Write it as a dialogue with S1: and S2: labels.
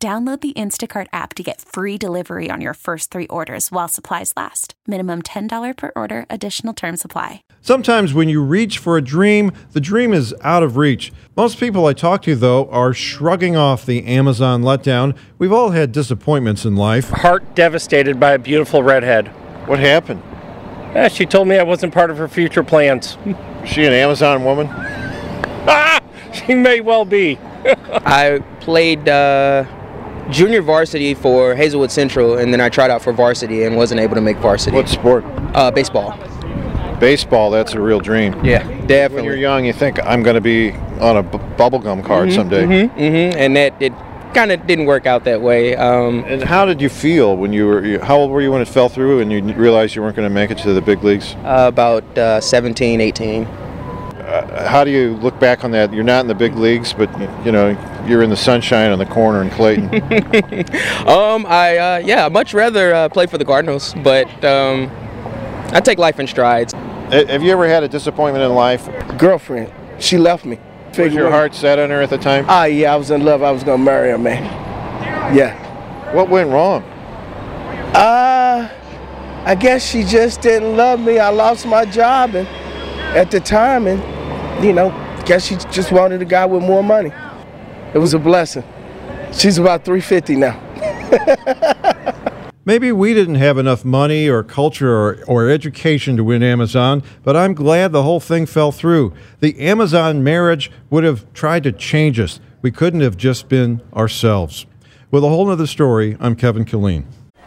S1: Download the Instacart app to get free delivery on your first three orders while supplies last. Minimum $10 per order, additional term supply.
S2: Sometimes when you reach for a dream, the dream is out of reach. Most people I talk to, though, are shrugging off the Amazon letdown. We've all had disappointments in life.
S3: Heart devastated by a beautiful redhead.
S4: What happened?
S3: Yeah, she told me I wasn't part of her future plans.
S4: She an Amazon woman?
S3: ah, she may well be.
S5: I played uh, junior varsity for Hazelwood Central, and then I tried out for varsity and wasn't able to make varsity.
S4: What sport?
S5: Uh, baseball.
S4: Baseball, that's a real dream.
S5: Yeah, definitely.
S4: When you're young, you think, I'm going to be on a bubblegum card someday.
S5: Mm-hmm, mm-hmm. And that it kind of didn't work out that way. Um,
S4: And how did you feel when you were, how old were you when it fell through and you realized you weren't going to make it to the big leagues?
S5: uh, about uh, 17, 18.
S4: How do you look back on that? You're not in the big leagues, but, you know, you're in the sunshine on the corner in Clayton.
S5: Um, I uh, yeah, I'd much rather uh, play for the Cardinals, but um, I take life in strides.
S4: Have you ever had a disappointment in life?
S6: girlfriend. She left me.
S4: Was your heart set on her at the time?
S6: Ah, yeah, I was in love. I was gonna marry her, man. Yeah.
S4: What went wrong?
S6: Uh, I guess she just didn't love me. I lost my job, and at the time, and you know, guess she just wanted a guy with more money. It was a blessing. She's about 350 now.
S2: Maybe we didn't have enough money or culture or, or education to win Amazon, but I'm glad the whole thing fell through. The Amazon marriage would have tried to change us. We couldn't have just been ourselves. With a whole nother story, I'm Kevin Killeen.